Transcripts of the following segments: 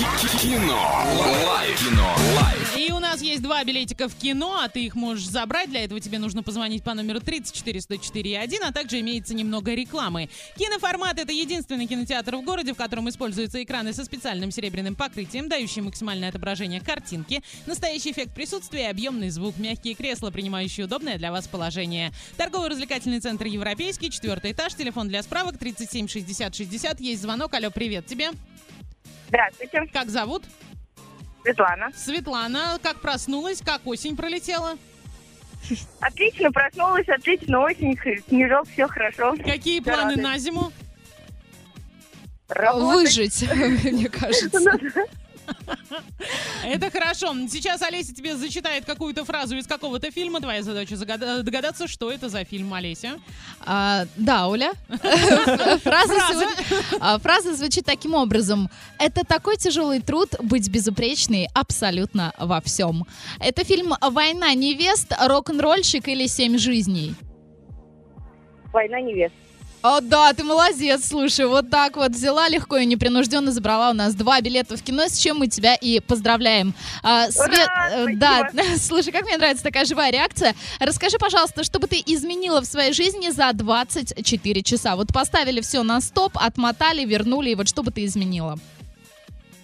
Кино. Лайф. Кино. Лайф. И у нас есть два билетика в кино, а ты их можешь забрать. Для этого тебе нужно позвонить по номеру 34 104 1, а также имеется немного рекламы. Киноформат — это единственный кинотеатр в городе, в котором используются экраны со специальным серебряным покрытием, дающие максимальное отображение картинки, настоящий эффект присутствия, объемный звук, мягкие кресла, принимающие удобное для вас положение. Торгово-развлекательный центр «Европейский», четвертый этаж, телефон для справок 37 60 60. Есть звонок. Алло, привет тебе. Здравствуйте, Как зовут? Светлана. Светлана. Как проснулась? Как осень пролетела? Отлично проснулась, отлично осень, снежок, все хорошо. Какие Всё планы радует. на зиму? Работать. Выжить, мне кажется. Это хорошо. Сейчас Олеся тебе зачитает какую-то фразу из какого-то фильма. Твоя задача загада- догадаться, что это за фильм, Олеся. А, да, Оля. Фраза, а, фраза звучит таким образом. Это такой тяжелый труд быть безупречной абсолютно во всем. Это фильм «Война невест», «Рок-н-ролльщик» или «Семь жизней». Война невест. О, да, ты молодец, слушай, вот так вот взяла легко и непринужденно забрала у нас два билета в кино, с чем мы тебя и поздравляем. А, Свет, э, да, слушай, как мне нравится такая живая реакция. Расскажи, пожалуйста, что бы ты изменила в своей жизни за 24 часа? Вот поставили все на стоп, отмотали, вернули, и вот что бы ты изменила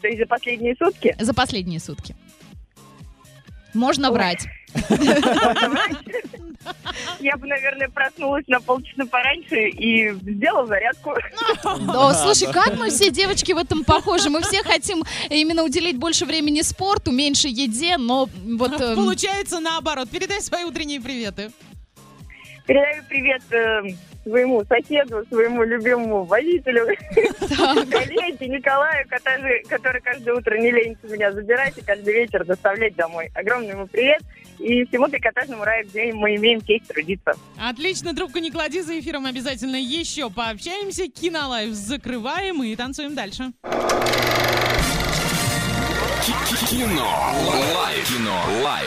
То есть за последние сутки. за последние сутки? Можно Ой. врать. Я бы, наверное, проснулась на полчаса пораньше и сделала зарядку. О, слушай, как мы все девочки в этом похожи. Мы все хотим именно уделить больше времени спорту, меньше еде, но вот... эм, Получается наоборот. Передай свои утренние приветы. Передаю привет э, своему соседу, своему любимому водителю, коллеге Николаю, который, который каждое утро не ленится меня забирать и каждый вечер доставлять домой. Огромный ему привет и всему трикотажному раю, где мы имеем честь трудиться. Отлично, трубку не клади, за эфиром обязательно еще пообщаемся. Кинолайф закрываем и танцуем дальше. Кино. Лайф. Кино. Лайф.